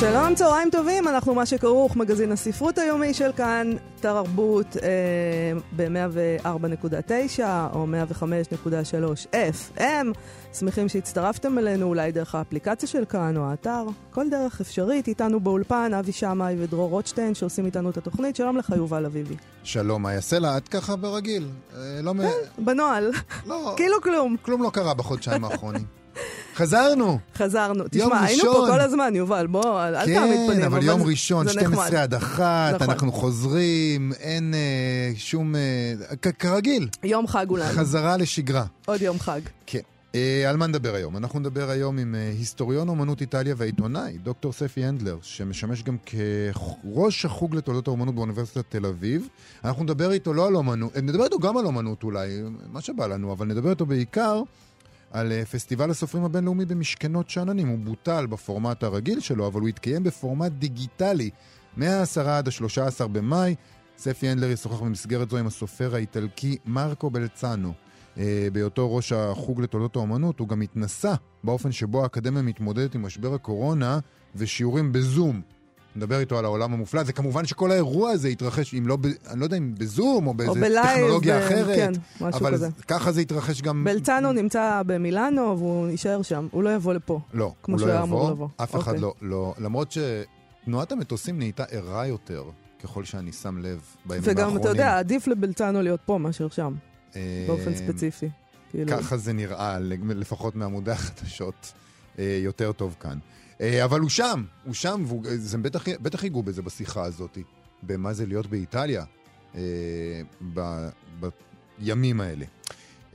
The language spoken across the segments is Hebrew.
שלום, צהריים טובים, אנחנו מה שכרוך, מגזין הספרות היומי של כאן, תרבות אה, ב-104.9 או 105.3 FM. שמחים שהצטרפתם אלינו, אולי דרך האפליקציה של כאן או האתר. כל דרך אפשרית, איתנו באולפן אבי שמאי ודרור רוטשטיין שעושים איתנו את התוכנית. שלום לך, יובל אביבי. שלום, מה יעשה לה? את ככה ברגיל. אה, לא מ... כן, בנוהל. לא, כאילו כלום. כלום לא קרה בחודשיים האחרונים. חזרנו! חזרנו. תשמע, היינו פה. כל הזמן, יובל, בוא, אל תעמיד פנים. כן, אבל יום ראשון, זה 12 נחמד. עד 1, נכון. אנחנו חוזרים, אין אה, שום... אה, כ- כרגיל, יום חג אולי. חזרה לשגרה. עוד יום חג. כן. אה, על מה נדבר היום? אנחנו נדבר היום עם אה, היסטוריון אומנות איטליה והעיתונאי, דוקטור ספי הנדלר, שמשמש גם כראש החוג לתולדות האומנות באוניברסיטת תל אביב. אנחנו נדבר איתו לא על אומנות, נדבר איתו גם על אומנות אולי, מה שבא לנו, אבל נדבר איתו בעיקר על אה, פסטיבל הסופרים הבינלאומי במשכנות שאננים. הוא בוטל בפורמט הרגיל שלו, אבל הוא התקיים בפורמט דיגיטלי מה-10 עד ה-13 במאי. ספי הנדלר ישוחח במסגרת זו עם הסופר האיטלקי מרקו בלצאנו. אה, בהיותו ראש החוג לתולדות האומנות, הוא גם התנסה באופן שבו האקדמיה מתמודדת עם משבר הקורונה ושיעורים בזום. נדבר איתו על העולם המופלא. זה כמובן שכל האירוע הזה התרחש, אם לא, ב, אני לא יודע אם בזום או באיזה או ב live. טכנולוגיה אה, אחרת, כן, משהו אבל כזה. ככה זה התרחש גם... בלצאנו נמצא במילאנו והוא יישאר שם, הוא לא יבוא לפה. לא, כמו הוא לא יבוא. לבוא. אף אחד אוקיי. לא, לא. למרות שתנועת המטוסים נהייתה ערה יותר, ככל שאני שם לב בימים וגם, האחרונים. אתה יודע, עדיף לבלצנו להיות פה מאשר שם, אה, באופן ספציפי. כאילו, ככה זה נראה, לפחות מעמודי החדשות, אה, יותר טוב כאן. אה, אבל הוא שם, הוא שם, וזה בטח, בטח ייגעו בזה בשיחה הזאת, במה זה להיות באיטליה אה, ב, בימים האלה.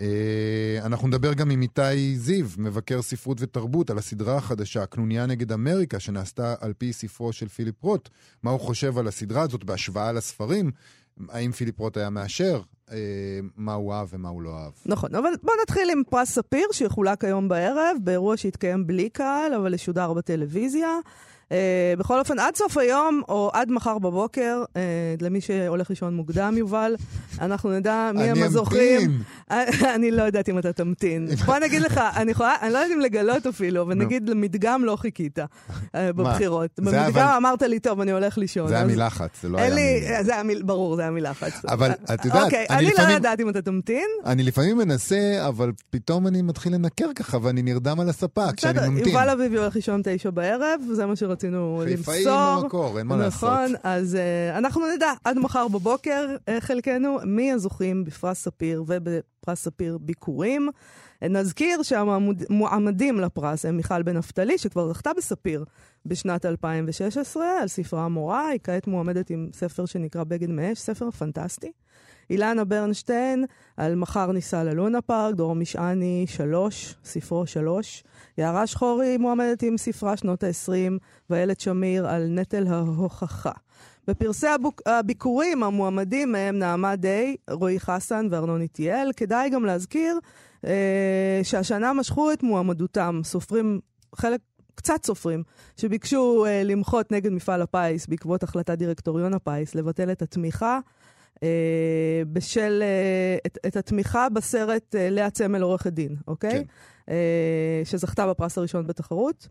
אה, אנחנו נדבר גם עם איתי זיו, מבקר ספרות ותרבות, על הסדרה החדשה, הקנוניה נגד אמריקה, שנעשתה על פי ספרו של פיליפ רוט. מה הוא חושב על הסדרה הזאת בהשוואה לספרים? האם פיליפ רוט היה מאשר? אה, מה הוא אהב ומה הוא לא אהב. נכון, אבל בוא נתחיל עם פרס ספיר, שיחולק היום בערב, באירוע שהתקיים בלי קהל, אבל ישודר בטלוויזיה. Uh, בכל אופן, עד סוף היום, או עד מחר בבוקר, uh, למי שהולך לישון מוקדם, יובל, אנחנו נדע מי הם אני. אמתין. אני לא יודעת אם אתה תמתין. בוא נגיד לך, אני יכולה, אני לא יודעת אם לגלות אפילו, אבל. נגיד למדגם לא חיכית אה, בבחירות. במדגם אבל- אמרת לי, טוב, אני הולך לישון. זה היה מלחץ, זה לא היה לי, מ... ברור, זה היה מלחץ. אבל את יודעת, אוקיי, אני אני לא לפעמים- יודעת אם אתה תמתין. אני לפעמים מנסה, אבל פתאום אני מתחיל לנקר ככה, ואני נרדם על הספה כשאני בסדר, ממתין. יובל אביבי הולך לישון תשע בערב, זה מה שרצינו חיפאי למסור. במקור, אין מה לעשות. נכון, אז uh, אנחנו נדע עד מחר בבוקר, uh, חלקנו, מי הזוכים בפרס ספיר ובפרס ספיר ביקורים. Uh, נזכיר שהמועמדים לפרס הם מיכל בן נפתלי, שכבר זכתה בספיר בשנת 2016 על ספרה המורה, היא כעת מועמדת עם ספר שנקרא בגד מאש, ספר פנטסטי. אילנה ברנשטיין על מחר ניסע ללונה פארק, דרור משעני, שלוש, ספרו שלוש. יערה שחורי מועמדת עם ספרה שנות ה-20, ואיילת שמיר על נטל ההוכחה. בפרסי הבוק, הביקורים המועמדים הם נעמה דיי, רועי חסן וארנון איטיאל. כדאי גם להזכיר אה, שהשנה משכו את מועמדותם סופרים, חלק, קצת סופרים, שביקשו אה, למחות נגד מפעל הפיס בעקבות החלטת דירקטוריון הפיס לבטל את התמיכה. אה, בשל, אה, את, את התמיכה בסרט אה, לאה צמל עורכת דין, אוקיי? כן. שזכתה בפרס הראשון בתחרות.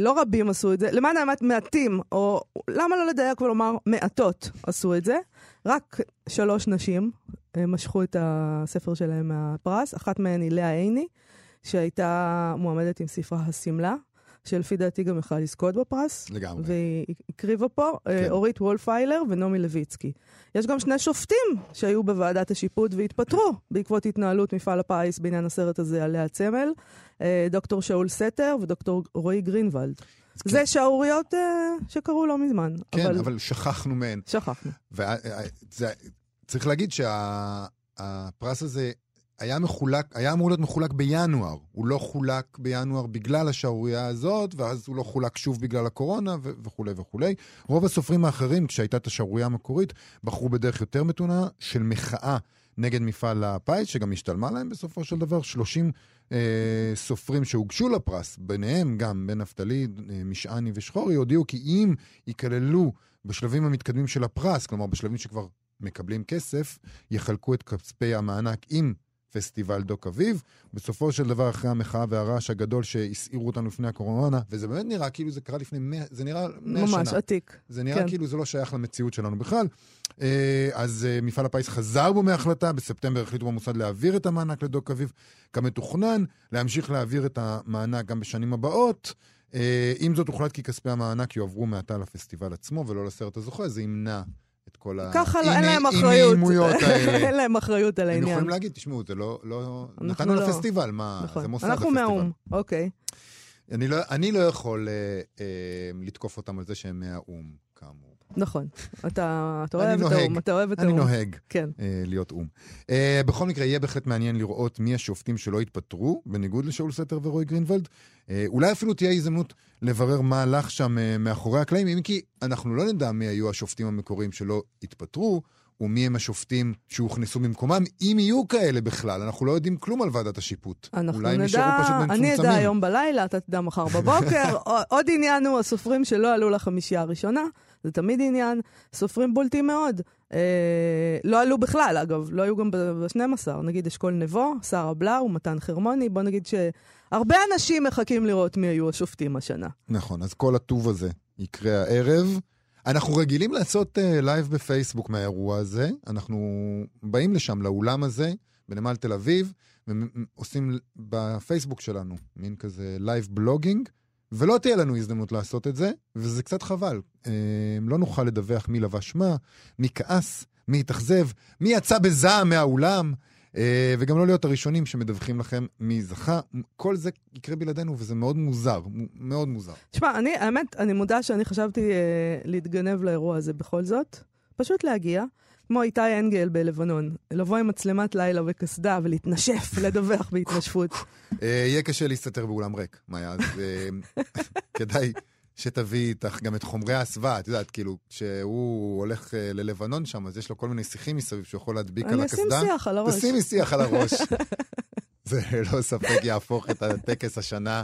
לא רבים עשו את זה, למען האמת מעטים, או למה לא לדייק ולומר מעטות עשו את זה. רק שלוש נשים משכו את הספר שלהם מהפרס, אחת מהן היא לאה עיני, שהייתה מועמדת עם ספרה השמלה. שלפי דעתי גם יכלה לזכות בפרס. לגמרי. והיא הקריבה פה, כן. כן. אורית וולפיילר ונעמי לויצקי. יש גם שני שופטים שהיו בוועדת השיפוט והתפטרו בעקבות התנהלות מפעל הפיס בעניין הסרט הזה על לאה צמל, אה, דוקטור שאול סתר ודוקטור רועי גרינוולד. כן. זה שערוריות אה, שקרו לא מזמן. כן, אבל... אבל שכחנו מהן. שכחנו. וצריך להגיד שהפרס הזה היה מחולק, היה אמור להיות מחולק בינואר. הוא לא חולק בינואר בגלל השערורייה הזאת, ואז הוא לא חולק שוב בגלל הקורונה ו- וכולי וכולי. רוב הסופרים האחרים, כשהייתה את השערורייה המקורית, בחרו בדרך יותר מתונה של מחאה נגד מפעל הפיס, שגם השתלמה להם בסופו של דבר. 30 אה, סופרים שהוגשו לפרס, ביניהם גם בן נפתלי, אה, משעני ושחורי, הודיעו כי אם ייכללו בשלבים המתקדמים של הפרס, כלומר בשלבים שכבר מקבלים כסף, יחלקו את כספי המענק עם פסטיבל דוק אביב. בסופו של דבר, אחרי המחאה והרעש הגדול שהסעירו אותנו לפני הקורונה, וזה באמת נראה כאילו זה קרה לפני 100, זה נראה 100 שנה. ממש עתיק. זה נראה כן. כאילו זה לא שייך למציאות שלנו בכלל. אה, אז אה, מפעל הפיס חזר בו מההחלטה, בספטמבר החליטו במוסד להעביר את המענק לדוק אביב כמתוכנן, להמשיך להעביר את המענק גם בשנים הבאות. אה, עם זאת, הוחלט כי כספי המענק יועברו מעתה לפסטיבל עצמו ולא לסרט הזוכה, זה ימנע את כל ה... ככה לא, אין להם אחריות. האלה. אין להם אחריות על הם העניין. יכולים להגיד, תשמעו, זה לא... לא... אנחנו נתנו לא. לפסטיבל, מה? נכון. זה מוסד אנחנו הפסטיבל. מהאו"ם, אוקיי. אני לא, אני לא יכול אה, אה, לתקוף אותם על זה שהם מהאו"ם, כאמור. נכון. אתה אני אוהב את. האו"ם, אתה אוהב את אני האו"ם. נוהג. כן. אה, להיות או"ם. אה, בכל מקרה, יהיה בהחלט מעניין לראות מי השופטים שלא התפטרו, בניגוד לשאול סתר ורועי גרינוולד. אה, אולי אפילו תהיה הזדמנות לברר מה הלך שם מאחורי הקלעים, אם כי אנחנו לא נדע מי היו השופטים המקוריים שלא התפטרו, ומי הם השופטים שהוכנסו במקומם, אם יהיו כאלה בכלל. אנחנו לא יודעים כלום על ועדת השיפוט. אנחנו אולי הם נשארו נדע, פשוט אני מצומצמים. אדע היום בלילה, אתה תדע מחר בבוקר. עוד עניין הוא הסופרים שלא עלו לחמישייה הראשונה, זה תמיד עניין. סופרים בולטים מאוד. אה, לא עלו בכלל, אגב, לא היו גם ב-12. נגיד אשכול נבו, שרה בלאו, מתן חרמוני, בוא נגיד שהרבה אנשים מחכים לראות מי היו השופטים השנה. נכון, אז כל הטוב הזה יקרה הערב. אנחנו רגילים לעשות live uh, בפייסבוק מהאירוע הזה. אנחנו באים לשם, לאולם הזה, בנמל תל אביב, ועושים בפייסבוק שלנו מין כזה live blogging, ולא תהיה לנו הזדמנות לעשות את זה, וזה קצת חבל. Uh, לא נוכל לדווח מי לבש מה, מי כעס, מי התאכזב, מי יצא בזעם מהאולם. Uh, וגם לא להיות הראשונים שמדווחים לכם מי זכה. כל זה יקרה בלעדינו, וזה מאוד מוזר, מאוד מוזר. תשמע, אני, האמת, אני מודה שאני חשבתי uh, להתגנב לאירוע הזה בכל זאת. פשוט להגיע, כמו איתי אנגל בלבנון, לבוא עם מצלמת לילה וקסדה ולהתנשף, לדווח בהתנשפות. Uh, יהיה קשה להסתתר באולם ריק, מאיה, אז uh, כדאי... שתביא איתך גם את חומרי ההסוואה, את יודעת, כאילו, כשהוא הולך uh, ללבנון שם, אז יש לו כל מיני שיחים מסביב שהוא יכול להדביק על הקסדה. אני אשים שיח על הראש. תשימי שיח על הראש. זה ללא ספק יהפוך את הטקס השנה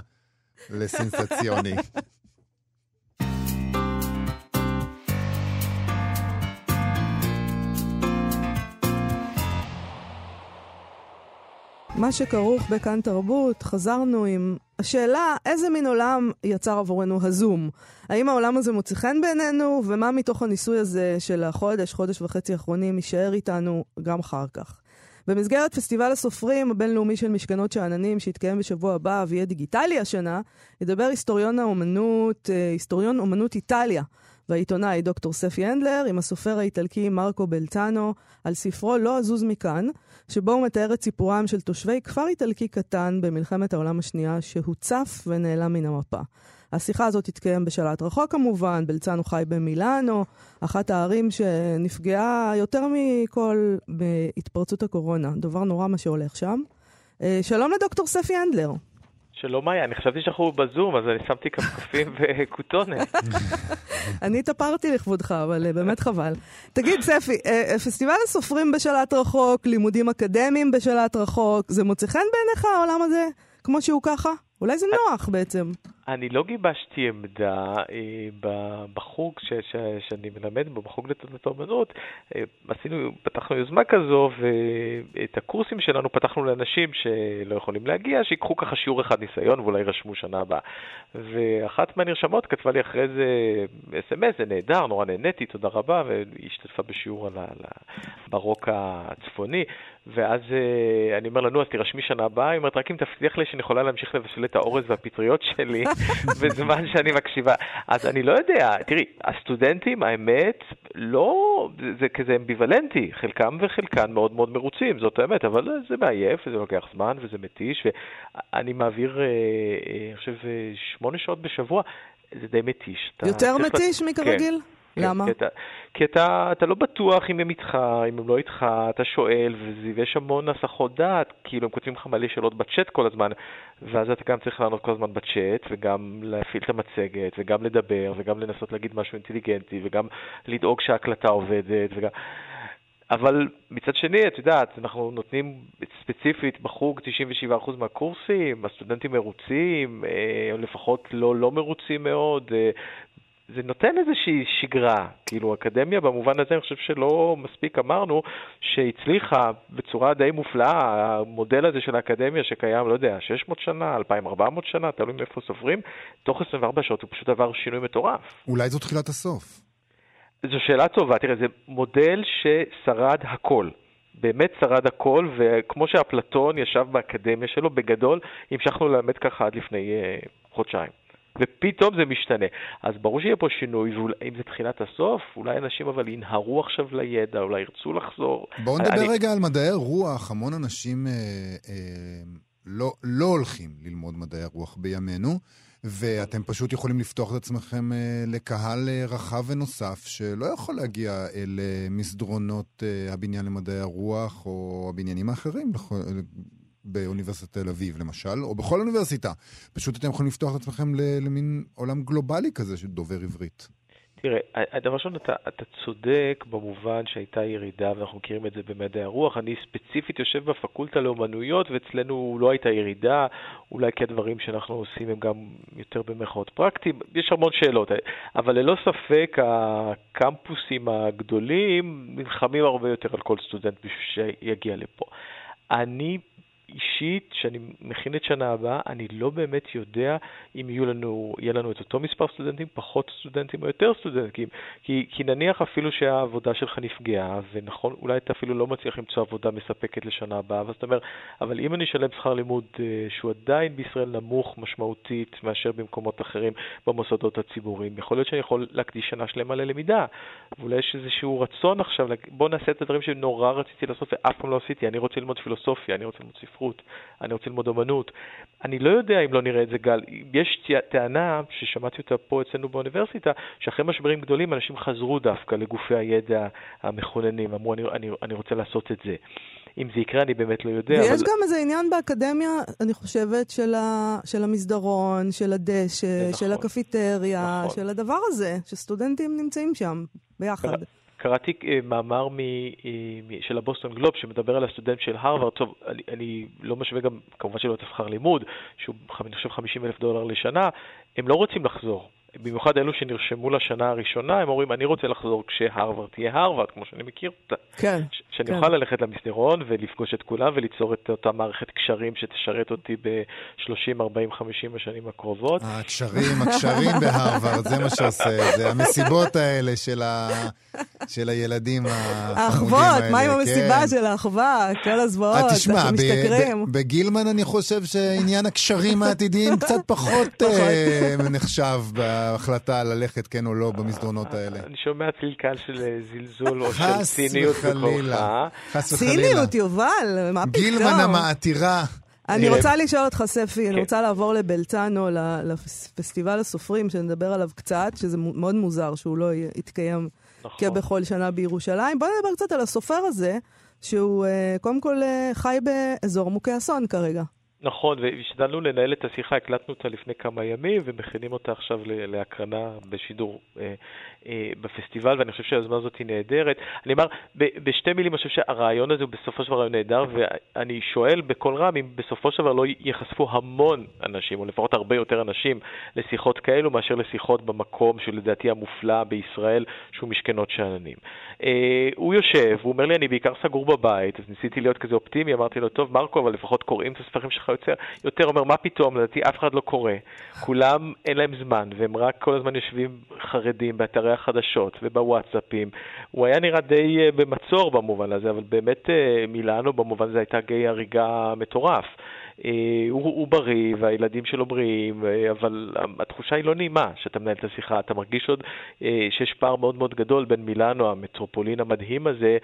לסנסציוני. מה שכרוך בכאן תרבות, חזרנו עם השאלה איזה מין עולם יצר עבורנו הזום. האם העולם הזה מוצא חן בעינינו, ומה מתוך הניסוי הזה של החודש, חודש וחצי האחרונים, יישאר איתנו גם אחר כך. במסגרת פסטיבל הסופרים הבינלאומי של משכנות שאננים, שיתקיים בשבוע הבא ויהיה דיגיטלי השנה, ידבר היסטוריון האומנות, היסטוריון אומנות איטליה. והעיתונאי דוקטור ספי הנדלר עם הסופר האיטלקי מרקו בלטאנו על ספרו "לא אזוז מכאן", שבו הוא מתאר את סיפורם של תושבי כפר איטלקי קטן במלחמת העולם השנייה שהוצף ונעלם מן המפה. השיחה הזאת תתקיים בשלט רחוק כמובן, בלצנו חי במילאנו, אחת הערים שנפגעה יותר מכל בהתפרצות הקורונה. דבר נורא מה שהולך שם. שלום לדוקטור ספי הנדלר. שלום מאיה, אני חשבתי שאנחנו בזום, אז אני שמתי כפכפים וכותונת. אני התאפרתי לכבודך, אבל באמת חבל. תגיד, ספי, פסטיבל הסופרים בשלט רחוק, לימודים אקדמיים בשלט רחוק, זה מוצא חן בעיניך העולם הזה, כמו שהוא ככה? אולי זה נוח בעצם. אני לא גיבשתי עמדה אה, בחוג ש, ש, שאני מלמד בו, בחוג לתולדות האומנות. אה, עשינו, פתחנו יוזמה כזו, ואת הקורסים שלנו פתחנו לאנשים שלא יכולים להגיע, שיקחו ככה שיעור אחד ניסיון ואולי יירשמו שנה הבאה. ואחת מהנרשמות כתבה לי אחרי זה אס.אם.אס, זה נהדר, נורא נהניתי, תודה רבה, והיא השתתפה בשיעור על הברוק הצפוני. ואז אה, אני אומר לה, נו, אז תירשמי שנה הבאה, היא אומרת, רק אם תבטיח לי שאני יכולה להמשיך לבשל את האורז והפטריות שלי בזמן שאני מקשיבה. אז אני לא יודע, תראי, הסטודנטים, האמת, לא, זה, זה כזה אמביוולנטי, חלקם וחלקן מאוד מאוד מרוצים, זאת האמת, אבל זה מעייף, וזה לוקח זמן, וזה מתיש, ואני מעביר, אה, אני חושב, שמונה שעות בשבוע, זה די מתיש. יותר מתיש מכרגיל? כן. למה? כי, אתה, כי אתה, אתה לא בטוח אם הם איתך, אם הם לא איתך, אתה שואל, ויש המון הסחות דעת, כאילו הם כותבים לך מלא שאלות בצ'אט כל הזמן, ואז אתה גם צריך לענות כל הזמן בצ'אט, וגם להפעיל את המצגת, וגם לדבר, וגם לנסות להגיד משהו אינטליגנטי, וגם לדאוג שההקלטה עובדת, וגם... אבל מצד שני, את יודעת, אנחנו נותנים ספציפית בחוג 97% מהקורסים, הסטודנטים מרוצים, אה, לפחות לא לא מרוצים מאוד, אה, זה נותן איזושהי שגרה. כאילו, אקדמיה במובן הזה, אני חושב שלא מספיק אמרנו, שהצליחה בצורה די מופלאה, המודל הזה של האקדמיה שקיים, לא יודע, 600 שנה, 2,400 שנה, תלוי מאיפה סופרים, תוך 24 שעות הוא פשוט עבר שינוי מטורף. אולי זו תחילת הסוף. זו שאלה טובה, תראה, זה מודל ששרד הכל. באמת שרד הכל, וכמו שאפלטון ישב באקדמיה שלו, בגדול המשכנו ללמד ככה עד לפני uh, חודשיים. ופתאום זה משתנה. אז ברור שיהיה פה שינוי, ואם זה תחילת הסוף, אולי אנשים אבל ינהרו עכשיו לידע, אולי ירצו לחזור. בואו נדבר אני... רגע על מדעי הרוח. המון אנשים אה, אה, לא, לא הולכים ללמוד מדעי הרוח בימינו. ואתם פשוט יכולים לפתוח את עצמכם אה, לקהל אה, רחב ונוסף שלא יכול להגיע אל אה, מסדרונות הבניין למדעי הרוח או הבניינים האחרים באוניברסיטת תל אביב, למשל, או בכל אוניברסיטה. פשוט אתם יכולים לפתוח את עצמכם למין עולם גלובלי כזה של דובר עברית. תראה, הדבר ראשון, אתה, אתה צודק במובן שהייתה ירידה, ואנחנו מכירים את זה במדעי הרוח. אני ספציפית יושב בפקולטה לאומנויות, ואצלנו לא הייתה ירידה, אולי כי הדברים שאנחנו עושים הם גם יותר במרכאות פרקטיים. יש המון שאלות, אבל ללא ספק הקמפוסים הגדולים נלחמים הרבה יותר על כל סטודנט בשביל שיגיע לפה. אני אישית, שאני מכין את שנה הבאה, אני לא באמת יודע אם יהיו לנו, יהיה לנו את אותו מספר סטודנטים, פחות סטודנטים או יותר סטודנטים. כי, כי נניח אפילו שהעבודה שלך נפגעה, ונכון, אולי אתה אפילו לא מצליח למצוא עבודה מספקת לשנה הבאה, ואז אתה אומר, אבל אם אני אשלם שכר לימוד אה, שהוא עדיין בישראל נמוך משמעותית מאשר במקומות אחרים במוסדות הציבוריים, יכול להיות שאני יכול להקדיש שנה שלמה ללמידה. ואולי יש איזשהו רצון עכשיו, בוא נעשה את הדברים שנורא רציתי לעשות ואף פעם לא עשיתי. אני רוצה ללמוד פילוסופיה, אני רוצה ללמוד ספרות. ספרות, אני רוצה ללמוד אמנות. אני לא יודע אם לא נראה את זה גל. יש טענה ששמעתי אותה פה אצלנו באוניברסיטה, שאחרי משברים גדולים אנשים חזרו דווקא לגופי הידע המכוננים, אמרו אני, אני, אני רוצה לעשות את זה. אם זה יקרה, אני באמת לא יודע. ויש אבל... גם איזה עניין באקדמיה, אני חושבת, של, ה... של המסדרון, של הדשא, נכון, של הקפיטריה, נכון. של הדבר הזה, שסטודנטים נמצאים שם ביחד. קראתי אה, מאמר מ, אה, של הבוסטון גלוב שמדבר על הסטודנט של הרווארד, טוב, אני, אני לא משווה גם, כמובן שלא את השכר לימוד, שהוא אני חושב 50 אלף דולר לשנה, הם לא רוצים לחזור. במיוחד אלו שנרשמו לשנה הראשונה, הם אומרים, אני רוצה לחזור כשהרווארד תהיה הרווארד, כמו שאני מכיר אותה. כן. שאני כן. אוכל ללכת למסדרון ולפגוש את כולם וליצור את אותה מערכת קשרים שתשרת אותי ב-30, 40, 50 השנים הקרובות. הקשרים, הקשרים בהרווארד, זה מה שעושה, זה המסיבות האלה של, ה... של הילדים החמודים האלה. האחוות, מה עם המסיבה כן. של האחווה? כל הזוועות, אה, תשמע, בגילמן אני חושב שעניין הקשרים העתידיים קצת פחות אה, נחשב. ההחלטה ללכת כן או לא במסדרונות האלה. אני שומע צלקל של אה, זלזול או של ציניות בקולך. חס וחלילה. ציניות, יובל, מה פתאום? גילמן המעתירה. אני רוצה לשאול אותך, ספי, אני כן. רוצה לעבור לבלצנו, לפסטיבל הסופרים, שנדבר עליו קצת, שזה מאוד מוזר שהוא לא יתקיים נכון. כבכל שנה בירושלים. בוא נדבר קצת על הסופר הזה, שהוא אה, קודם כל חי באזור מוכי אסון כרגע. נכון, והשתדלנו לנהל את השיחה, הקלטנו אותה לפני כמה ימים ומכינים אותה עכשיו להקרנה בשידור אה, אה, בפסטיבל, ואני חושב שהיוזמה הזאת היא נהדרת. אני אומר, בשתי מילים, אני חושב שהרעיון הזה הוא בסופו של דבר רעיון נהדר, ואני שואל בקול רם אם בסופו של דבר לא ייחשפו המון אנשים, או לפחות הרבה יותר אנשים, לשיחות כאלו מאשר לשיחות במקום שלדעתי המופלא בישראל, שהוא משכנות שאננים. אה, הוא יושב, הוא אומר לי, אני בעיקר סגור בבית, אז ניסיתי להיות כזה אופטימי, אמרתי לו, טוב, מרקו, אבל לפחות קוראים את הספרים שלך יוצר. יותר אומר, מה פתאום, לדעתי אף אחד לא קורא. כולם, אין להם זמן, והם רק כל הזמן יושבים חרדים באתרי החדשות ובוואטסאפים. הוא היה נראה די אה, במצור במובן הזה, אבל באמת אה, מילאנו במובן הזה הייתה גיי הריגה מטורף. אה, הוא, הוא בריא והילדים שלו בריאים, אה, אבל התחושה היא לא נעימה שאתה מנהל את השיחה. אתה מרגיש עוד אה, שיש פער מאוד מאוד גדול בין מילאנו, המטרופולין המדהים הזה,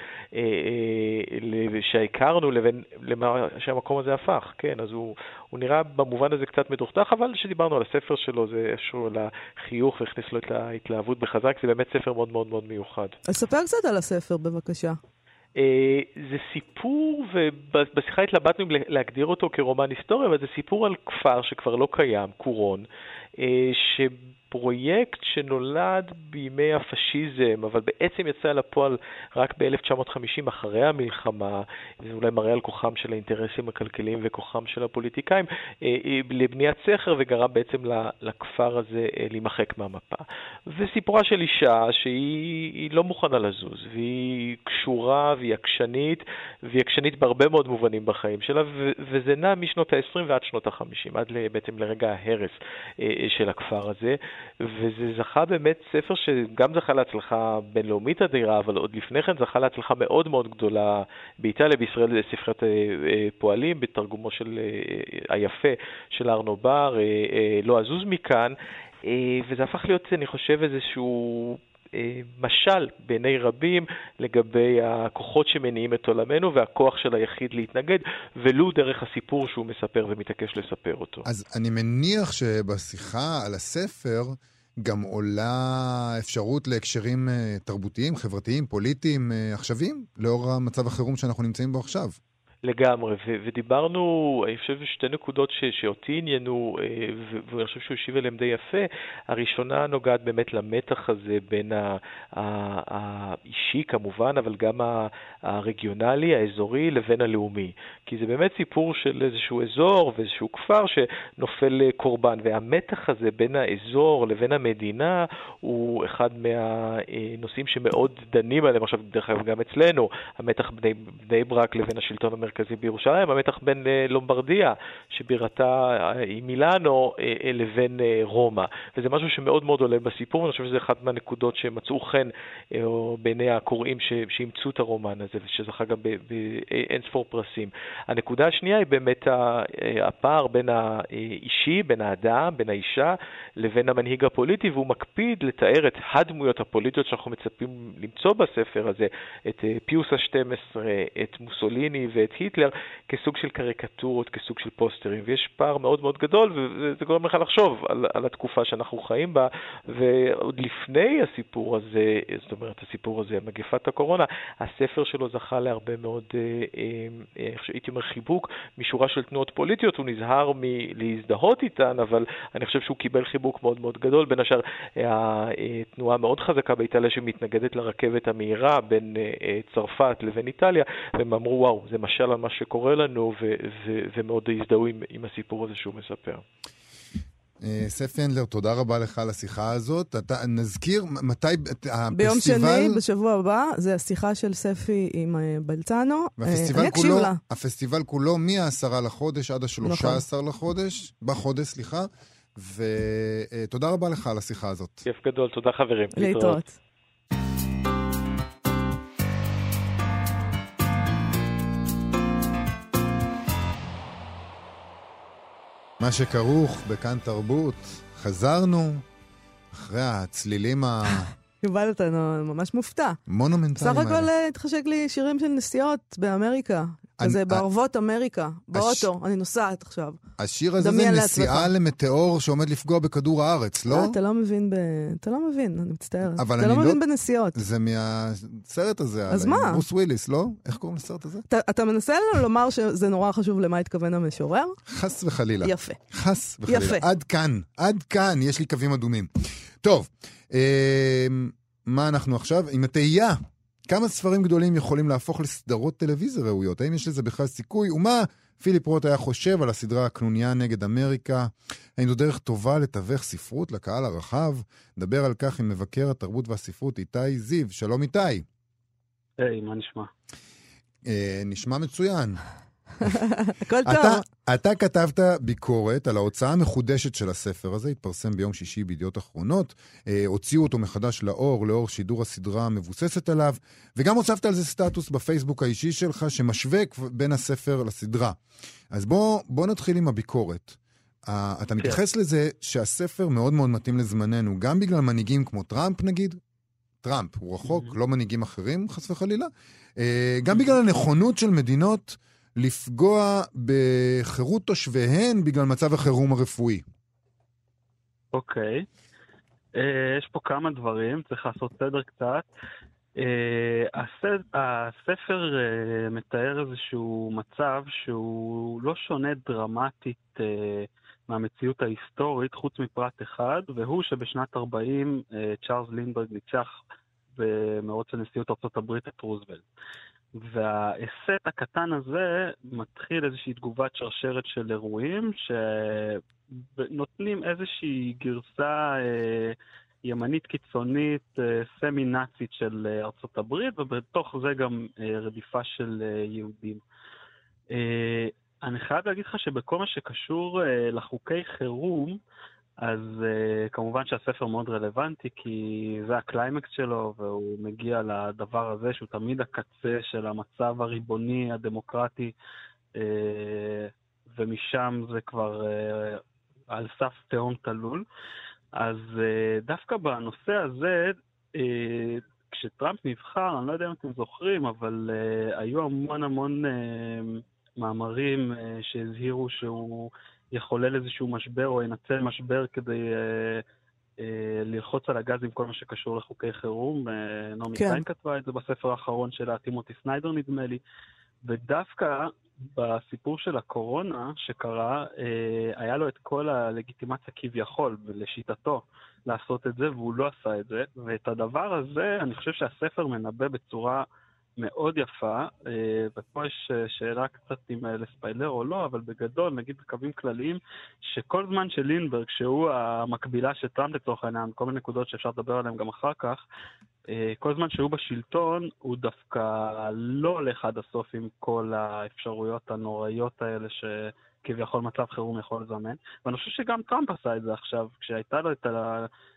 שהכרנו, לבין למה שהמקום הזה הפך. כן, אז הוא, הוא נראה במובן הזה קצת מדוכדך, אבל כשדיברנו על הספר שלו, זה איזשהו לחיוך והכניס לו את ההתלהבות בחזק, זה באמת ספר מאוד מאוד מאוד מיוחד. אז ספר קצת על הספר, בבקשה. אה, זה סיפור, ובשיחה התלבטנו אם להגדיר אותו כרומן היסטורי, אבל זה סיפור על כפר שכבר לא קיים, קורון, ש... פרויקט שנולד בימי הפשיזם, אבל בעצם יצא לפועל רק ב-1950 אחרי המלחמה, זה אולי מראה על כוחם של האינטרסים הכלכליים וכוחם של הפוליטיקאים, אה, אה, לבניית סכר וגרם בעצם לכפר הזה אה, להימחק מהמפה. וסיפורה של אישה שהיא לא מוכנה לזוז, והיא קשורה והיא עקשנית, והיא עקשנית בהרבה מאוד מובנים בחיים שלה, וזה נע משנות ה-20 ועד שנות ה-50, עד בעצם לרגע ההרס של הכפר הזה. וזה זכה באמת ספר שגם זכה להצלחה בינלאומית אדירה, אבל עוד לפני כן זכה להצלחה מאוד מאוד גדולה באיטליה, בישראל זה ספריית אה, אה, פועלים, בתרגומו של אה, היפה של ארנו בר, לא אזוז מכאן, וזה הפך להיות, אני חושב, איזשהו... משל בעיני רבים לגבי הכוחות שמניעים את עולמנו והכוח של היחיד להתנגד, ולו דרך הסיפור שהוא מספר ומתעקש לספר אותו. אז אני מניח שבשיחה על הספר גם עולה אפשרות להקשרים אה, תרבותיים, חברתיים, פוליטיים, אה, עכשוויים, לאור המצב החירום שאנחנו נמצאים בו עכשיו. לגמרי, ו- ודיברנו, אני חושב, שתי נקודות ש- שאותי עניינו, אה, ו- ואני חושב שהוא השיב עליהן די יפה. הראשונה נוגעת באמת למתח הזה בין ה- ה- האישי כמובן, אבל גם ה- הרגיונלי, האזורי, לבין הלאומי. כי זה באמת סיפור של איזשהו אזור ואיזשהו כפר שנופל קורבן, והמתח הזה בין האזור לבין המדינה הוא אחד מהנושאים שמאוד דנים עליהם עכשיו, דרך אגב, גם אצלנו, המתח בני, בני ברק לבין השלטון המרכזי. המרכזי בירושלים, המתח בין אה, לומברדיה, שבירתה אה, היא מילאנו, אה, לבין רומא. וזה משהו שמאוד מאוד עולה בסיפור, ואני חושב שזה אחת מהנקודות שמצאו חן בעיני הקוראים שאימצו את הרומן הזה, ושזכה גם באין ספור פרסים. הנקודה השנייה היא באמת הפער בין האישי, בין האדם, בין האישה, לבין המנהיג הפוליטי, והוא מקפיד לתאר את הדמויות הפוליטיות שאנחנו מצפים למצוא בספר הזה, את פיוס ה-12, את מוסוליני ואת היטלר כסוג של קריקטורות, כסוג של פוסטרים, ויש פער מאוד מאוד גדול, וזה גורם לך לחשוב על, על התקופה שאנחנו חיים בה, ועוד לפני הסיפור הזה, זאת אומרת, הסיפור הזה, מגפת הקורונה, הספר שלו זכה להרבה מאוד, אה, אה, אה, הייתי אומר, חיבוק משורה של תנועות פוליטיות, הוא נזהר מלהזדהות איתן, אבל אני חושב שהוא קיבל חיבוק מאוד מאוד גדול, בין השאר התנועה מאוד חזקה באיטליה שמתנגדת לרכבת המהירה בין צרפת לבין איטליה, והם אמרו, וואו, זה משל על מה שקורה לנו, ו- ו- ומאוד הזדהו עם, עם הסיפור הזה שהוא מספר. אה, ספי הנדלר, תודה רבה לך על השיחה הזאת. אתה, נזכיר מתי הפסטיבל... ביום שני, בשבוע הבא, זה השיחה של ספי עם אה, בלצנו. אה, והפסטיבל כולו, לה. הפסטיבל כולו מ-10 לחודש עד ה-13 נכון. לחודש, בחודש, סליחה. ותודה רבה לך על השיחה הזאת. כיף גדול, תודה חברים. להתראות. מה שכרוך בכאן תרבות, חזרנו אחרי הצלילים ה... יובל, אתה ממש מופתע. מונומנטליים האלה. סך הכל התחשק לי שירים של נסיעות באמריקה. כזה בערבות אמריקה, באוטו, אני נוסעת עכשיו. השיר הזה זה נסיעה למטאור שעומד לפגוע בכדור הארץ, לא? אה, אתה לא מבין ב... אתה לא מבין, אני מצטערת. אתה לא מבין לא- בנסיעות. זה מהסרט הזה. אז מה? ברוס וויליס, לא? איך קוראים לסרט הזה? אתה מנסה לומר שזה נורא חשוב למה התכוון המשורר? חס וחלילה. יפה. חס וחלילה. יפה. עד כאן, עד כאן, יש לי קווים אדומים. טוב, אה, מה אנחנו עכשיו? עם התהייה. כמה ספרים גדולים יכולים להפוך לסדרות טלוויזיה ראויות? האם יש לזה בכלל סיכוי? ומה פיליפ רוט היה חושב על הסדרה הקנוניה נגד אמריקה? האם זו דרך טובה לתווך ספרות לקהל הרחב? נדבר על כך עם מבקר התרבות והספרות איתי זיו. שלום איתי. היי, hey, מה נשמע? Uh, נשמע מצוין. הכל טוב. אתה, אתה כתבת ביקורת על ההוצאה המחודשת של הספר הזה, התפרסם ביום שישי בידיעות אחרונות. אה, הוציאו אותו מחדש לאור, לאור שידור הסדרה המבוססת עליו, וגם הוספת על זה סטטוס בפייסבוק האישי שלך, שמשווה בין הספר לסדרה. אז בוא, בוא נתחיל עם הביקורת. Uh, אתה כן. מתייחס לזה שהספר מאוד מאוד מתאים לזמננו, גם בגלל מנהיגים כמו טראמפ נגיד, טראמפ, הוא רחוק, לא מנהיגים אחרים, חס וחלילה, uh, גם בגלל הנכונות של מדינות לפגוע בחירות תושביהן בגלל מצב החירום הרפואי. אוקיי. Okay. אה, יש פה כמה דברים, צריך לעשות סדר קצת. Uh, הספר uh, מתאר איזשהו מצב שהוא לא שונה דרמטית uh, מהמציאות ההיסטורית, חוץ מפרט אחד, והוא שבשנת 40 צ'ארלס לינברג ניצח במרוץ הנשיאות ארה"ב את רוזוולט. וההסט הקטן הזה מתחיל איזושהי תגובת שרשרת של אירועים שנותנים איזושהי גרסה אה, ימנית קיצונית, אה, סמי-נאצית של אה, ארצות הברית, ובתוך זה גם אה, רדיפה של אה, יהודים. אה, אני חייב להגיד לך שבכל מה שקשור אה, לחוקי חירום, אז uh, כמובן שהספר מאוד רלוונטי, כי זה הקליימקס שלו, והוא מגיע לדבר הזה שהוא תמיד הקצה של המצב הריבוני, הדמוקרטי, uh, ומשם זה כבר uh, על סף תהום תלול. אז uh, דווקא בנושא הזה, uh, כשטראמפ נבחר, אני לא יודע אם אתם זוכרים, אבל uh, היו המון המון uh, מאמרים uh, שהזהירו שהוא... יחולל איזשהו משבר או ינצל משבר כדי אה, אה, ללחוץ על הגז עם כל מה שקשור לחוקי חירום. אה, נעמי כן. קיין כתבה את זה בספר האחרון שלה, טימותי סניידר נדמה לי. ודווקא בסיפור של הקורונה שקרה, אה, היה לו את כל הלגיטימציה כביכול, לשיטתו, לעשות את זה, והוא לא עשה את זה. ואת הדבר הזה, אני חושב שהספר מנבא בצורה... מאוד יפה, אה, ופה יש אה, שאלה קצת אם אה, לספיילר או לא, אבל בגדול, נגיד בקווים כלליים, שכל זמן שלינברג, שהוא המקבילה של טראמפ לצורך העניין, כל מיני נקודות שאפשר לדבר עליהן גם אחר כך, כל זמן שהוא בשלטון, הוא דווקא לא הולך עד הסוף עם כל האפשרויות הנוראיות האלה ש... כביכול מצב חירום יכול לזמן. ואני חושב שגם טראמפ עשה את זה עכשיו, כשהייתה לו את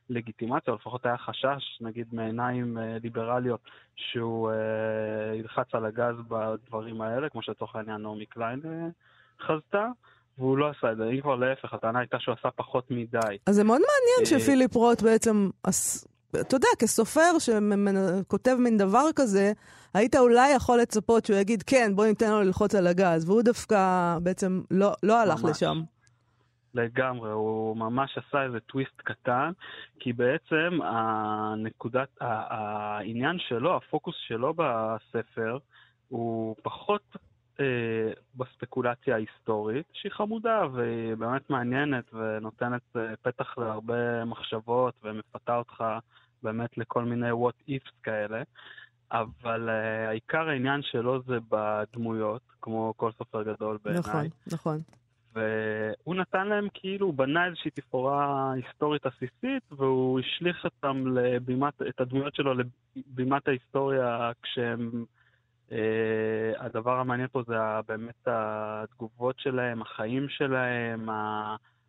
הלגיטימציה, או לפחות היה חשש, נגיד מעיניים אה, ליברליות, שהוא אה, ילחץ על הגז בדברים האלה, כמו שלצורך העניין נעמי קליין אה, חזתה. והוא לא עשה את זה, אם כבר להפך, הטענה הייתה שהוא עשה פחות מדי. אז זה מאוד מעניין אה, שפיליפ רוט בעצם אתה יודע, כסופר שכותב מין דבר כזה, היית אולי יכול לצפות שהוא יגיד, כן, בוא ניתן לו ללחוץ על הגז, והוא דווקא בעצם לא, לא הלך ממש. לשם. לגמרי, הוא ממש עשה איזה טוויסט קטן, כי בעצם הנקודת, העניין שלו, הפוקוס שלו בספר, הוא פחות אה, בספקולציה ההיסטורית, שהיא חמודה ובאמת מעניינת ונותנת אה, פתח להרבה מחשבות ומפתה אותך באמת לכל מיני what ifs כאלה, אבל uh, עיקר העניין שלו זה בדמויות, כמו כל סופר גדול בעיניי. נכון, נכון. והוא נתן להם כאילו, הוא בנה איזושהי תפאורה היסטורית עסיסית, והוא השליך אותם לבימת, את הדמויות שלו לבימת ההיסטוריה כשהם... Uh, הדבר המעניין פה זה באמת התגובות שלהם, החיים שלהם,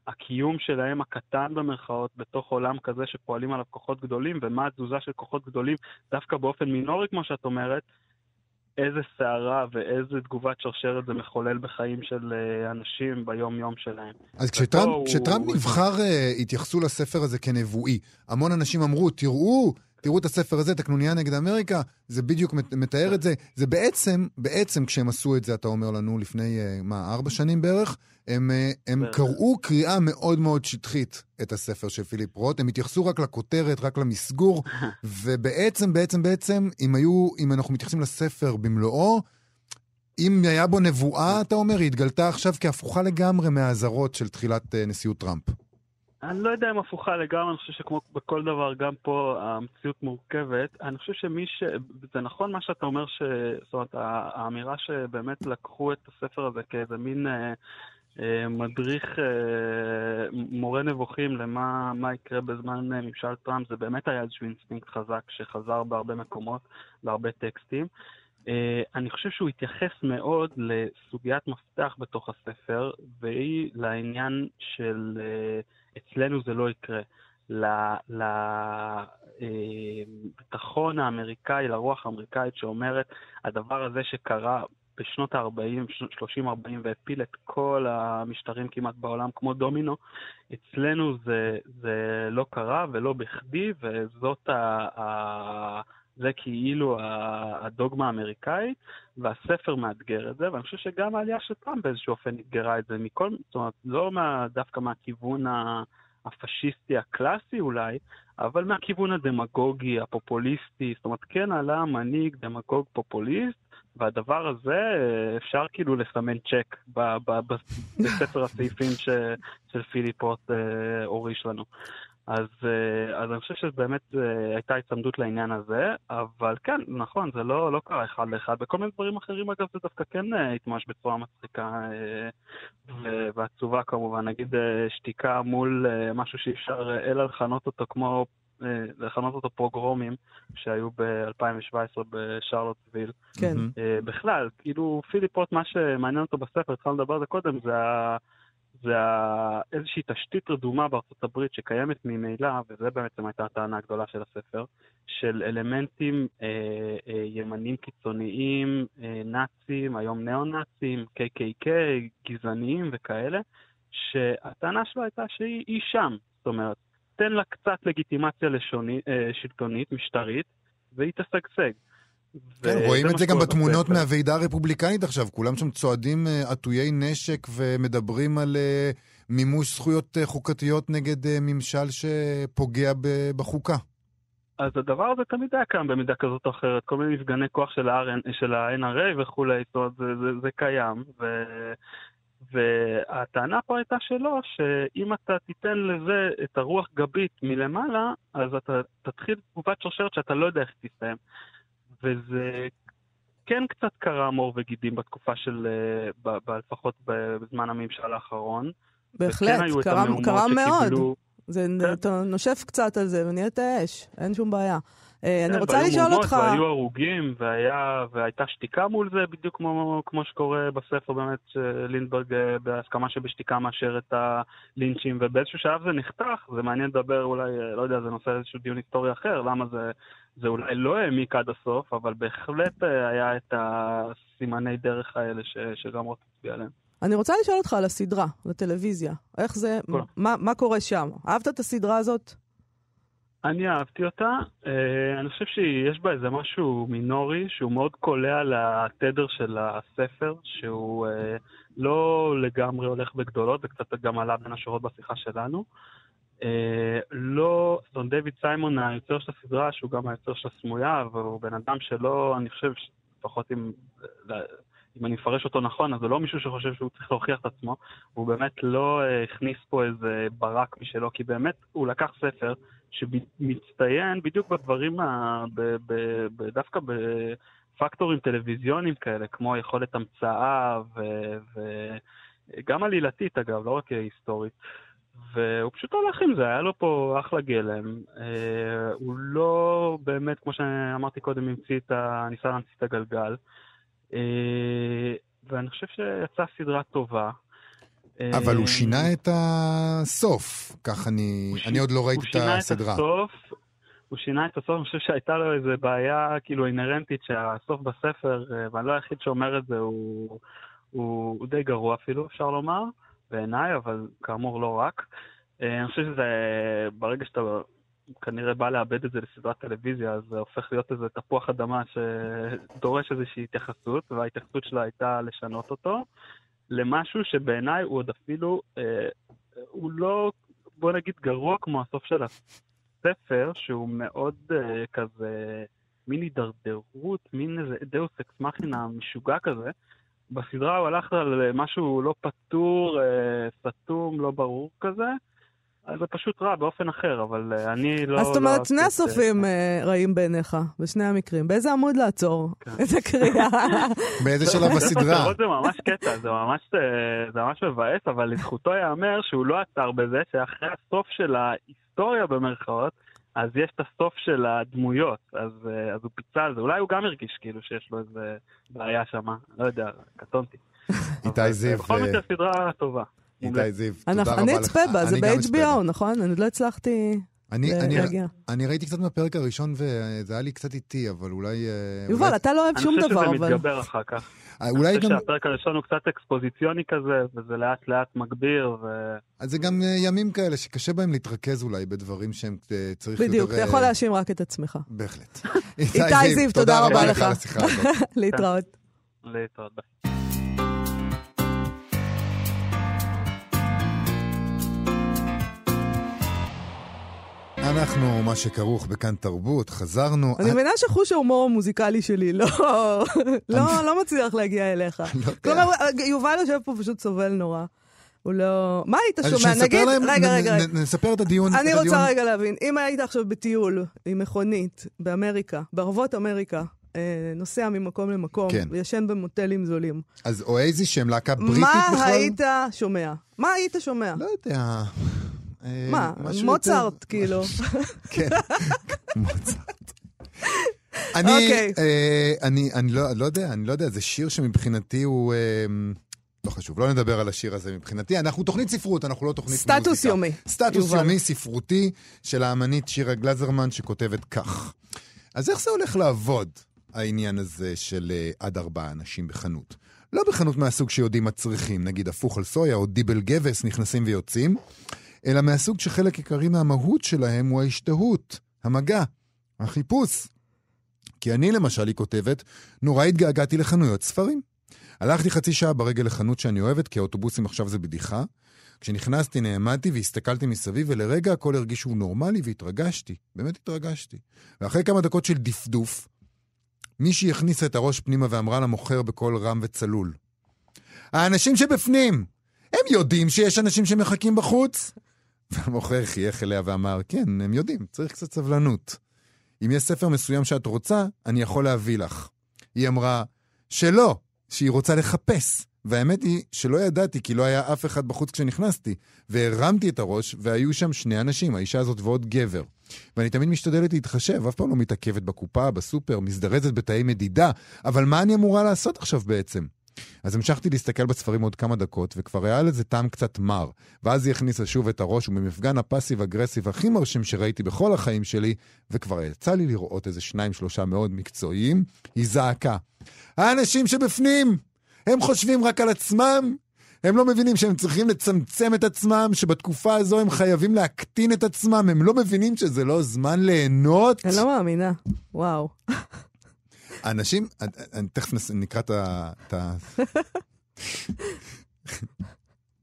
הקיום שלהם הקטן במרכאות בתוך עולם כזה שפועלים עליו כוחות גדולים, ומה התזוזה של כוחות גדולים דווקא באופן מינורי, כמו שאת אומרת, איזה סערה ואיזה תגובת שרשרת זה מחולל בחיים של אה, אנשים ביום-יום שלהם. אז כשטראמפ, הוא... נבחר, uh, התייחסו לספר הזה כנבואי. המון אנשים אמרו, תראו, תראו את הספר הזה, את הקנוניה נגד אמריקה, זה בדיוק מתאר את זה. זה בעצם, בעצם כשהם עשו את זה, אתה אומר לנו, לפני, אה, מה, ארבע שנים בערך, הם, אה, הם קראו קריאה מאוד מאוד שטחית את הספר של פיליפ רוט, הם התייחסו רק לכותרת, רק למסגור, ובעצם, בעצם, בעצם, אם היו, אם אנחנו מתייחסים לספר במלואו, אם היה בו נבואה, אתה אומר, היא התגלתה עכשיו כהפוכה לגמרי מהאזהרות של תחילת אה, נשיאות טראמפ. אני לא יודע אם הפוכה לגמרי, אני חושב שכמו בכל דבר, גם פה המציאות מורכבת. אני חושב שמי ש... זה נכון מה שאתה אומר, ש... זאת אומרת, האמירה שבאמת לקחו את הספר הזה כאיזה מין אה, אה, מדריך, אה, מורה נבוכים למה יקרה בזמן אה, ממשל טראמפ, זה באמת היה איזשהו אינסטינקט חזק שחזר בהרבה מקומות, בהרבה טקסטים. אה, אני חושב שהוא התייחס מאוד לסוגיית מפתח בתוך הספר, והיא לעניין של... אה, אצלנו זה לא יקרה. לביטחון האמריקאי, לרוח האמריקאית שאומרת, הדבר הזה שקרה בשנות ה-40, 30-40 והפיל את כל המשטרים כמעט בעולם כמו דומינו, אצלנו זה, זה לא קרה ולא בכדי, וזאת ה... ה זה כאילו הדוגמה האמריקאית, והספר מאתגר את זה, ואני חושב שגם העלייה של טראמפ באיזשהו אופן אתגרה את זה מכל, זאת אומרת, לא מה, דווקא מהכיוון הפשיסטי הקלאסי אולי, אבל מהכיוון הדמגוגי, הפופוליסטי, זאת אומרת, כן עלה מנהיג דמגוג פופוליסט, והדבר הזה, אה, אפשר כאילו לסמן צ'ק ב- ב- ב- בספר הסעיפים ש, של פיליפוט אה, הוריש לנו. אז, אה, אז אני חושב שבאמת אה, הייתה הצמדות לעניין הזה, אבל כן, נכון, זה לא, לא קרה אחד לאחד. בכל מיני דברים אחרים, אגב, זה דווקא כן אה, התממש בצורה מצחיקה ועצובה כמובן. נגיד שתיקה מול משהו שאי אפשר אלא לכנות אותו כמו, לכנות אותו פוגרומים שהיו ב-2017 בשרלוטסוויל. כן. בכלל, כאילו פיליפוט, מה שמעניין אותו בספר, התחלנו לדבר על זה קודם, זה, ה... זה. איזושהי תשתית רדומה בארצות הברית שקיימת ממילא, וזה בעצם הייתה הטענה הגדולה של הספר, של אלמנטים אה, אה, ימנים קיצוניים, אה, נאצים, היום ניאו-נאצים, KKK, גזעניים וכאלה, שהטענה שלו הייתה שהיא היא שם. זאת אומרת, תן לה קצת לגיטימציה לשוני, אה, שלטונית, משטרית, והיא תשגשג. כן, רואים את זה גם בתמונות. מהוועידה הרפובליקנית עכשיו, כולם שם צועדים אה, עטויי נשק ומדברים על אה, מימוש זכויות אה, חוקתיות נגד ממשל שפוגע בחוקה. אז הדבר הזה תמיד היה קיים במידה כזאת או אחרת, כל מיני מפגני כוח של ה-RN של ה-NRA וכולי, זאת אומרת, זה, זה, זה קיים. ו... והטענה פה הייתה שלא, שאם אתה תיתן לזה את הרוח גבית מלמעלה, אז אתה תתחיל תגובת שרשרת שאתה לא יודע איך היא תסתיים. וזה כן קצת קרה מור וגידים בתקופה של, אה, ב, ב, לפחות בזמן הממשל האחרון. בהחלט, קרה, קרה מאוד. זה, כן. אתה נושף קצת על זה ונהיית אש, אין שום בעיה. אה, אני כן, רוצה והיו לשאול אותך, והיו הרוגים, והיה, והייתה שתיקה מול זה, בדיוק כמו, כמו שקורה בספר באמת, אה, בהסכמה שבשתיקה מאשר את הלינצ'ים, ובאיזשהו שלב זה נחתך, זה מעניין לדבר אולי, לא יודע, זה נושא איזשהו דיון היסטורי אחר, למה זה, זה אולי לא העמיק עד הסוף, אבל בהחלט אה, היה את הסימני דרך האלה ש, שגם רוט הצביע עליהם. אני רוצה לשאול אותך על הסדרה, לטלוויזיה. איך זה, כל. מה, מה קורה שם? אהבת את הסדרה הזאת? אני אהבתי אותה, אה, אני חושב שיש בה איזה משהו מינורי שהוא מאוד קולע לתדר של הספר, שהוא אה, לא לגמרי הולך בגדולות, זה קצת גם עלה בין השורות בשיחה שלנו. אה, לא, זאת אומרת, דויד סיימון, היוצר של הסדרה, שהוא גם היוצר של הסמויה, והוא בן אדם שלא, אני חושב, לפחות אם, אם אני מפרש אותו נכון, אז זה לא מישהו שחושב שהוא צריך להוכיח את עצמו, הוא באמת לא אה, הכניס פה איזה ברק משלו, כי באמת הוא לקח ספר שמצטיין בדיוק בדברים, ה, ב, ב, ב, דווקא בפקטורים טלוויזיוניים כאלה, כמו יכולת המצאה וגם עלילתית אגב, לא רק היסטורית. והוא פשוט הלך עם זה, היה לו פה אחלה גלם. אה, הוא לא באמת, כמו שאמרתי קודם, המציא את ה... ניסה להמציא את הגלגל. אה, ואני חושב שיצאה סדרה טובה. אבל הוא אה, שינה את הסוף, כך אני... הוא אני עוד לא ראיתי הוא את שינה הסדרה. הסוף, הוא שינה את הסוף, אני חושב שהייתה לו איזה בעיה כאילו אינהרנטית שהסוף בספר, ואני לא היחיד שאומר את זה, הוא, הוא, הוא די גרוע אפילו, אפשר לומר, בעיניי, אבל כאמור לא רק. אה, אני חושב שזה, ברגע שאתה כנראה בא לאבד את זה לסדרת טלוויזיה, אז זה הופך להיות איזה תפוח אדמה שדורש איזושהי התייחסות, וההתייחסות שלה הייתה לשנות אותו למשהו שבעיניי הוא עוד אפילו, אה, הוא לא, בוא נגיד, גרוע כמו הסוף של הספר, שהוא מאוד אה, כזה מין הידרדרות, מין איזה דאוס אקס מכינה משוגע כזה. בסדרה הוא הלך על משהו לא פתור, אה, סתום, לא ברור כזה. אז זה פשוט רע באופן אחר, אבל אה, אני לא... אז זאת לא אומרת, שני הסופים אה, אה, רעים בעיניך, בשני המקרים. באיזה עמוד לעצור כן. את הקריאה? באיזה שלב בסדרה? זה ממש קטע, זה ממש, אה, זה ממש מבאס, אבל לזכותו ייאמר שהוא לא עצר בזה, שאחרי הסוף של ההיסטוריה במרכאות, אז יש את הסוף של הדמויות, אז, אה, אז הוא פיצה על זה. אולי הוא גם הרגיש כאילו שיש לו איזה בעיה שמה, לא יודע, קטונתי. איתי אבל, זיו, אה, בכל אה, מקרה סדרה טובה. איתי זיו, תודה אנחנו- רבה לך. אני אצפה בה, זה. ב-HBO, נכון? אני עוד לא הצלחתי אני- אני-. אני ראיתי קצת מהפרק הראשון וזה היה לי קצת איטי, אבל אולי... אה, יובל, אולי- אתה לא אוהב אני שום חושב דבר, שזה אבל... מתגבר אחר כך. אה, אני אולי חושב גם... שהפרק הראשון הוא קצת אקספוזיציוני כזה, וזה לאט לאט מגביר, ו... אז זה גם אה, ימים כאלה שקשה בהם להתרכז אולי בדברים שהם צריך יותר... בדיוק, אתה יכול להאשים רק את עצמך. בהחלט. איתי זיו, תודה רבה לך. על השיחה הזאת. להתראות. להתראות. ביי. אנחנו, מה שכרוך בכאן תרבות, חזרנו. אני מבינה שחוש ההומור המוזיקלי שלי לא, לא, לא מצליח להגיע אליך. לא. כלומר, יובל יושב פה פשוט סובל נורא. הוא לא... מה היית שומע? נגיד, להם, רגע, רגע, רגע. נספר את הדיון. אני את רוצה הדיון. רגע להבין, אם היית עכשיו בטיול עם מכונית באמריקה, בערבות אמריקה, אה, נוסע ממקום למקום, כן. וישן במוטלים זולים, אז אוייזי שהם להקה בריטית מה בכלל? היית שומע? מה היית שומע? לא יודע. אה, מה, מוצרט, כאילו. כן, מוצרט. אני, אוקיי. אה, אני, אני לא, לא יודע, אני לא יודע, זה שיר שמבחינתי הוא... אה, לא חשוב, לא נדבר על השיר הזה מבחינתי. אנחנו תוכנית ספרות, אנחנו לא תוכנית מוזיקה. סטטוס יומי. סטטוס יובל. יומי ספרותי של האמנית שירה גלזרמן שכותבת כך. אז איך זה הולך לעבוד, העניין הזה של עד ארבעה אנשים בחנות? לא בחנות מהסוג שיודעים מה צריכים, נגיד הפוך על סויה או דיבל גבס נכנסים ויוצאים, אלא מהסוג שחלק עיקרי מהמהות שלהם הוא ההשתהות, המגע, החיפוש. כי אני למשל, היא כותבת, נורא התגעגעתי לחנויות ספרים. הלכתי חצי שעה ברגל לחנות שאני אוהבת, כי האוטובוסים עכשיו זה בדיחה. כשנכנסתי נעמדתי והסתכלתי מסביב, ולרגע הכל הרגיש שהוא נורמלי והתרגשתי. באמת התרגשתי. ואחרי כמה דקות של דפדוף, מישהי הכניסה את הראש פנימה ואמרה למוכר בקול רם וצלול, האנשים שבפנים, הם יודעים שיש אנשים שמחכים בחוץ? והמוכר חייך אליה ואמר, כן, הם יודעים, צריך קצת סבלנות. אם יש ספר מסוים שאת רוצה, אני יכול להביא לך. היא אמרה, שלא, שהיא רוצה לחפש. והאמת היא שלא ידעתי כי לא היה אף אחד בחוץ כשנכנסתי. והרמתי את הראש, והיו שם שני אנשים, האישה הזאת ועוד גבר. ואני תמיד משתדלת להתחשב, אף פעם לא מתעכבת בקופה, בסופר, מזדרזת בתאי מדידה, אבל מה אני אמורה לעשות עכשיו בעצם? אז המשכתי להסתכל בספרים עוד כמה דקות, וכבר היה לזה טעם קצת מר. ואז היא הכניסה שוב את הראש, וממפגן הפאסיב אגרסיב הכי מרשים שראיתי בכל החיים שלי, וכבר יצא לי לראות איזה שניים שלושה מאוד מקצועיים, היא זעקה. האנשים שבפנים, הם חושבים רק על עצמם, הם לא מבינים שהם צריכים לצמצם את עצמם, שבתקופה הזו הם חייבים להקטין את עצמם, הם לא מבינים שזה לא זמן ליהנות. אני לא מאמינה. וואו. אנשים, אני- תכף נקרא את ה...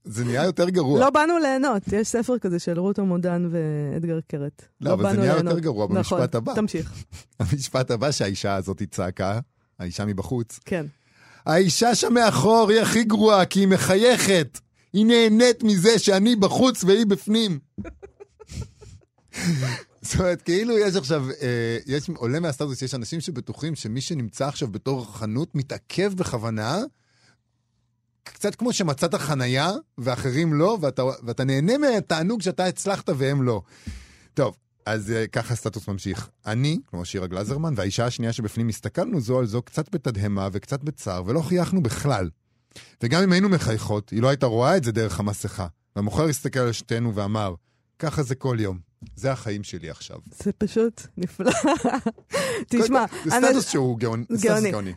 זה נהיה יותר גרוע. לא באנו ליהנות. יש ספר כזה של רות עמודן ואדגר קרת. לא, אבל זה נהיה. יותר גרוע במשפט נכון, הבא. תמשיך. המשפט הבא שהאישה הזאת צעקה, האישה מבחוץ, כן. האישה שם מאחור היא הכי גרועה, כי היא מחייכת. היא נהנית מזה שאני בחוץ והיא בפנים. זאת אומרת, כאילו יש עכשיו, אה, יש, עולה מהסטטוס, יש אנשים שבטוחים שמי שנמצא עכשיו בתור חנות מתעכב בכוונה, קצת כמו שמצאת חנייה ואחרים לא, ואתה, ואתה נהנה מהתענוג שאתה הצלחת והם לא. טוב, אז אה, ככה הסטטוס ממשיך. אני, כמו שירה גלזרמן, והאישה השנייה שבפנים הסתכלנו זו על זו קצת בתדהמה וקצת בצער, ולא חייכנו בכלל. וגם אם היינו מחייכות, היא לא הייתה רואה את זה דרך המסכה. והמוכר הסתכל על שתינו ואמר, ככה זה כל יום. זה החיים שלי עכשיו. זה פשוט נפלא. תשמע, זה סטטוס שהוא. גאוני.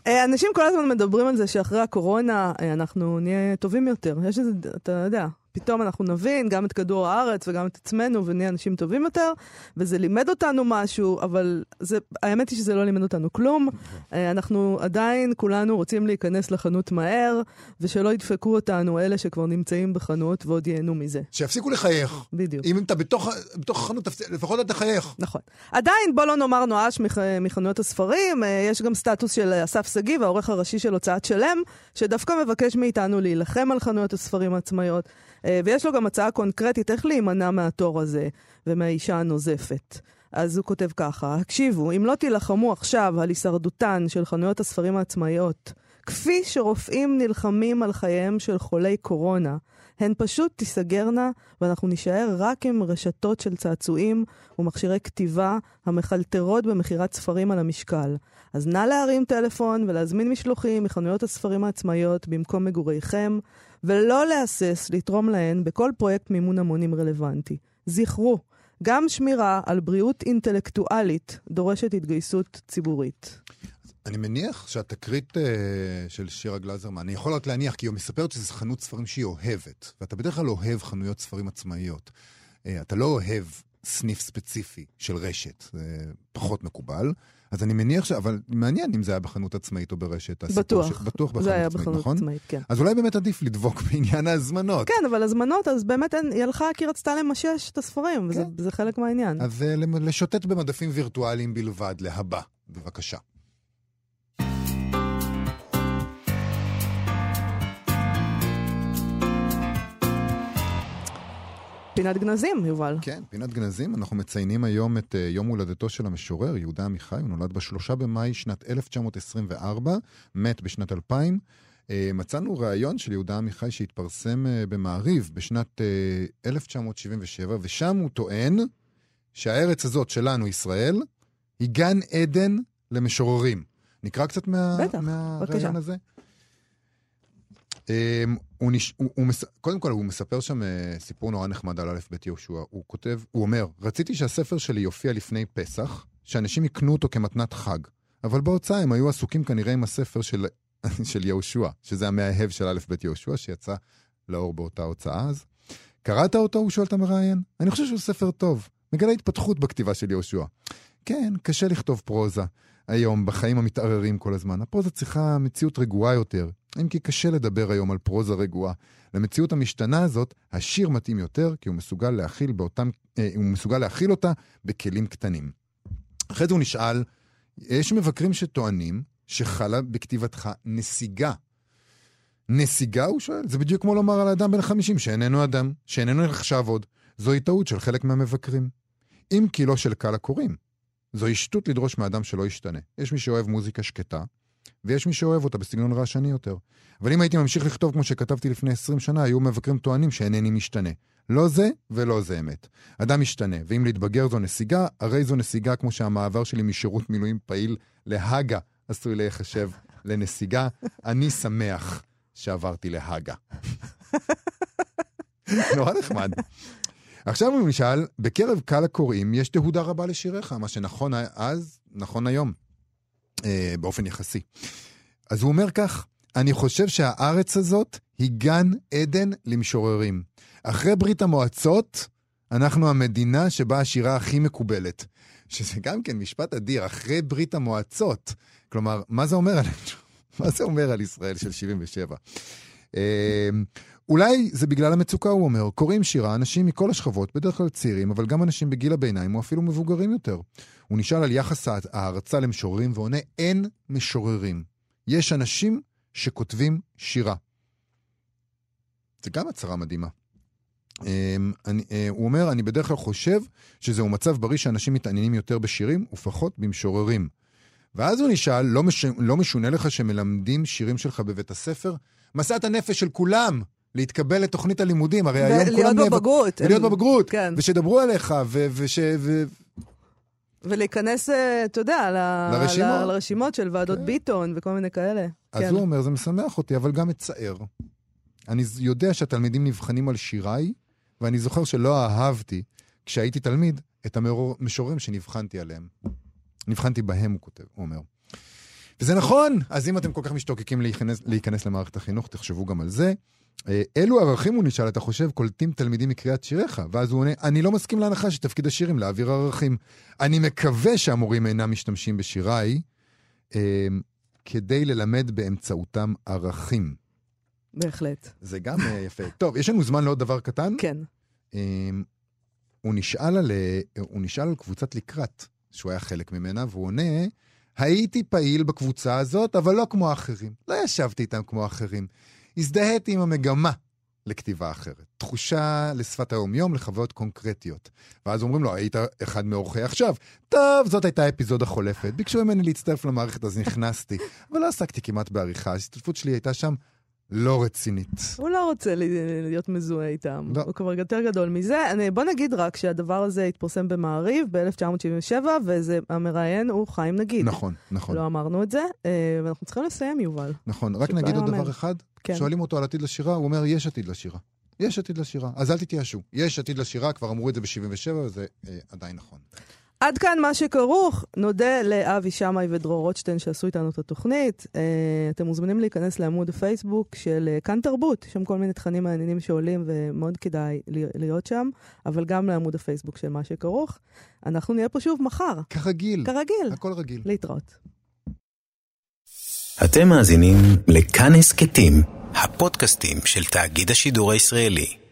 אה, אנשים כל הזמן מדברים על זה שאחרי הקורונה אה, אנחנו נהיה טובים יותר. יש איזה, אתה יודע, פתאום אנחנו נבין גם את כדור הארץ וגם את עצמנו ונהיה אנשים טובים יותר, וזה לימד אותנו משהו, אבל זה, האמת היא שזה לא לימד אותנו כלום. אה, אנחנו עדיין כולנו רוצים להיכנס לחנות מהר, ושלא ידפקו אותנו אלה שכבר נמצאים בחנות ועוד ייהנו מזה. שיפסיקו לחייך. בדיוק. אם אתה בתוך, בתוך החנות, לפחות אתה תחייך. נכון. עדיין, בוא לא נאמר נואש מח... מחנויות הספרים, אה, יש גם סטטוס של אסף שגיב, העורך הראשי של הוצאת שלם, שדווקא מבקש מאיתנו להילחם על חנויות הספרים העצמאיות, אה, ויש לו גם הצעה קונקרטית איך להימנע מהתור הזה ומהאישה הנוזפת. אז הוא כותב ככה, הקשיבו, אם לא תילחמו עכשיו על הישרדותן של חנויות הספרים העצמאיות, כפי שרופאים נלחמים על חייהם של חולי קורונה, הן פשוט תיסגרנה, ואנחנו נישאר רק עם רשתות של צעצועים ומכשירי כתיבה המחלטרות במכירת ספרים על המשקל. אז נא להרים טלפון ולהזמין משלוחים מחנויות הספרים העצמאיות במקום מגוריכם, ולא להסס לתרום להן בכל פרויקט מימון המונים רלוונטי. זכרו, גם שמירה על בריאות אינטלקטואלית דורשת התגייסות ציבורית. אני מניח שהתקרית uh, של שירה גלזרמן, אני יכול רק להניח, כי היא מספרת שזו חנות ספרים שהיא אוהבת, ואתה בדרך כלל אוהב חנויות ספרים עצמאיות. Uh, אתה לא אוהב סניף ספציפי של רשת. זה פחות מקובל. אז אני מניח ש... אבל מעניין אם זה היה בחנות עצמאית או ברשת. בטוח. ש... בטוח בחנות זה היה עצמאית, בחנות נכון? עצמאית, כן. אז אולי באמת עדיף לדבוק בעניין ההזמנות. כן, אבל הזמנות, אז באמת אין, היא הלכה כי רצתה למשש את הספרים, וזה כן. זה חלק מהעניין. אז אה, לשוטט במדפים וירטואליים בלבד, להבא. בבקשה. פינת גנזים, יובל. כן, פינת גנזים, אנחנו מציינים היום את uh, יום הולדתו של המשורר, יהודה עמיחי, הוא נולד בשלושה במאי שנת 1924, מת בשנת 2000. Uh, מצאנו ראיון של יהודה עמיחי שהתפרסם uh, במעריב בשנת uh, 1977, ושם הוא טוען שהארץ הזאת שלנו, ישראל, היא גן עדן למשוררים. נקרא קצת מה, בטח, מהראיון בבקשה. הזה? הוא נש... הוא, הוא מס... קודם כל, הוא מספר שם uh, סיפור נורא נחמד על א' ב' יהושע. הוא כותב, הוא אומר, רציתי שהספר שלי יופיע לפני פסח, שאנשים יקנו אותו כמתנת חג. אבל בהוצאה הם היו עסוקים כנראה עם הספר של, של יהושע, שזה המאהב של א' ב' יהושע, שיצא לאור באותה הוצאה אז. קראת אותו? הוא שואל את המראיין. אני חושב שהוא ספר טוב. מגלה התפתחות בכתיבה של יהושע. כן, קשה לכתוב פרוזה. היום, בחיים המתערערים כל הזמן. הפרוזה צריכה מציאות רגועה יותר, אם כי קשה לדבר היום על פרוזה רגועה. למציאות המשתנה הזאת, השיר מתאים יותר, כי הוא מסוגל להכיל, באותם, אה, הוא מסוגל להכיל אותה בכלים קטנים. אחרי זה הוא נשאל, יש מבקרים שטוענים שחלה בכתיבתך נסיגה. נסיגה, הוא שואל? זה בדיוק כמו לומר על אדם בן 50 שאיננו אדם, שאיננו נחשב עוד. זוהי טעות של חלק מהמבקרים. אם כי לא של קהל הקוראים. זוהי שטות לדרוש מאדם שלא ישתנה. יש מי שאוהב מוזיקה שקטה, ויש מי שאוהב אותה בסגנון רעשני יותר. אבל אם הייתי ממשיך לכתוב כמו שכתבתי לפני 20 שנה, היו מבקרים טוענים שאינני משתנה. לא זה ולא זה אמת. אדם משתנה, ואם להתבגר זו נסיגה, הרי זו נסיגה כמו שהמעבר שלי משירות מילואים פעיל להגה עשוי להיחשב לנסיגה. אני שמח שעברתי להגה. נורא נחמד. עכשיו נשאל, בקרב קהל הקוראים יש תהודה רבה לשיריך, מה שנכון אז, נכון היום, אה, באופן יחסי. אז הוא אומר כך, אני חושב שהארץ הזאת היא גן עדן למשוררים. אחרי ברית המועצות, אנחנו המדינה שבה השירה הכי מקובלת. שזה גם כן משפט אדיר, אחרי ברית המועצות. כלומר, מה זה אומר על, מה זה אומר על ישראל של 77? אולי זה בגלל המצוקה, הוא אומר. קוראים שירה אנשים מכל השכבות, בדרך כלל צעירים, אבל גם אנשים בגיל הביניים או אפילו מבוגרים יותר. הוא נשאל על יחס ההערצה למשוררים ועונה, אין משוררים. יש אנשים שכותבים שירה. זה גם הצהרה מדהימה. אמ, אני, אה, הוא אומר, אני בדרך כלל חושב שזהו מצב בריא שאנשים מתעניינים יותר בשירים ופחות במשוררים. ואז הוא נשאל, לא, מש, לא משונה לך שמלמדים שירים שלך בבית הספר? משאת הנפש של כולם להתקבל לתוכנית הלימודים, הרי היום כולם... ולהיות בבגרות. ולהיות בבגרות, כן. ושידברו עליך, ו... וש... ו... ולהיכנס, אה, אתה יודע, ל- לרשימות. ל- לרשימות של ועדות כן. ביטון וכל מיני כאלה. אז כן. הוא אומר, זה משמח אותי, אבל גם מצער. אני יודע שהתלמידים נבחנים על שיריי, ואני זוכר שלא אהבתי, כשהייתי תלמיד, את המשוררים שנבחנתי עליהם. נבחנתי בהם, הוא כותב, הוא אומר. וזה נכון, אז אם אתם כל כך משתוקקים להיכנס, להיכנס למערכת החינוך, תחשבו גם על זה. אה, אילו ערכים, הוא נשאל, אתה חושב, קולטים תלמידים מקריאת שיריך? ואז הוא עונה, אני לא מסכים להנחה שתפקיד השירים להעביר ערכים. אני מקווה שהמורים אינם משתמשים בשיריי אה, כדי ללמד באמצעותם ערכים. בהחלט. זה גם אה, יפה. טוב, יש לנו זמן לעוד דבר קטן. כן. אה, הוא נשאל על, אה, הוא נשאל על קבוצת לקראת, שהוא היה חלק ממנה, והוא עונה, הייתי פעיל בקבוצה הזאת, אבל לא כמו האחרים. לא ישבתי איתם כמו האחרים. הזדהיתי עם המגמה לכתיבה אחרת. תחושה לשפת היומיום, לחוויות קונקרטיות. ואז אומרים לו, היית אחד מאורחי עכשיו. טוב, זאת הייתה אפיזודה חולפת. ביקשו ממני להצטרף למערכת, אז נכנסתי. אבל לא עסקתי כמעט בעריכה. ההשתתפות שלי הייתה שם לא רצינית. הוא לא רוצה להיות מזוהה איתם. לא. הוא כבר יותר גדול מזה. אני, בוא נגיד רק שהדבר הזה התפרסם במעריב ב-1977, והמראיין הוא חיים נגיד. נכון, נכון. לא אמרנו את זה, אה, ואנחנו צריכים לסיים, יובל. נכון, רק נגיד עוד. דבר אחד. כן. שואלים אותו על עתיד לשירה, הוא אומר, יש עתיד לשירה. יש עתיד לשירה. אז אל תתייאשו. יש עתיד לשירה, כבר אמרו את זה ב-77, וזה אה, עדיין נכון. עד כאן מה שכרוך. נודה לאבי שמאי ודרור רוטשטיין שעשו איתנו את התוכנית. Uh, אתם מוזמנים להיכנס לעמוד הפייסבוק של uh, כאן תרבות, יש שם כל מיני תכנים מעניינים שעולים ומאוד כדאי להיות שם, אבל גם לעמוד הפייסבוק של מה שכרוך. אנחנו נהיה פה שוב מחר. כרגיל. כרגיל. הכל רגיל. להתראות. אתם מאזינים לכאן הסכתים, הפודקאסטים של תאגיד השידור הישראלי.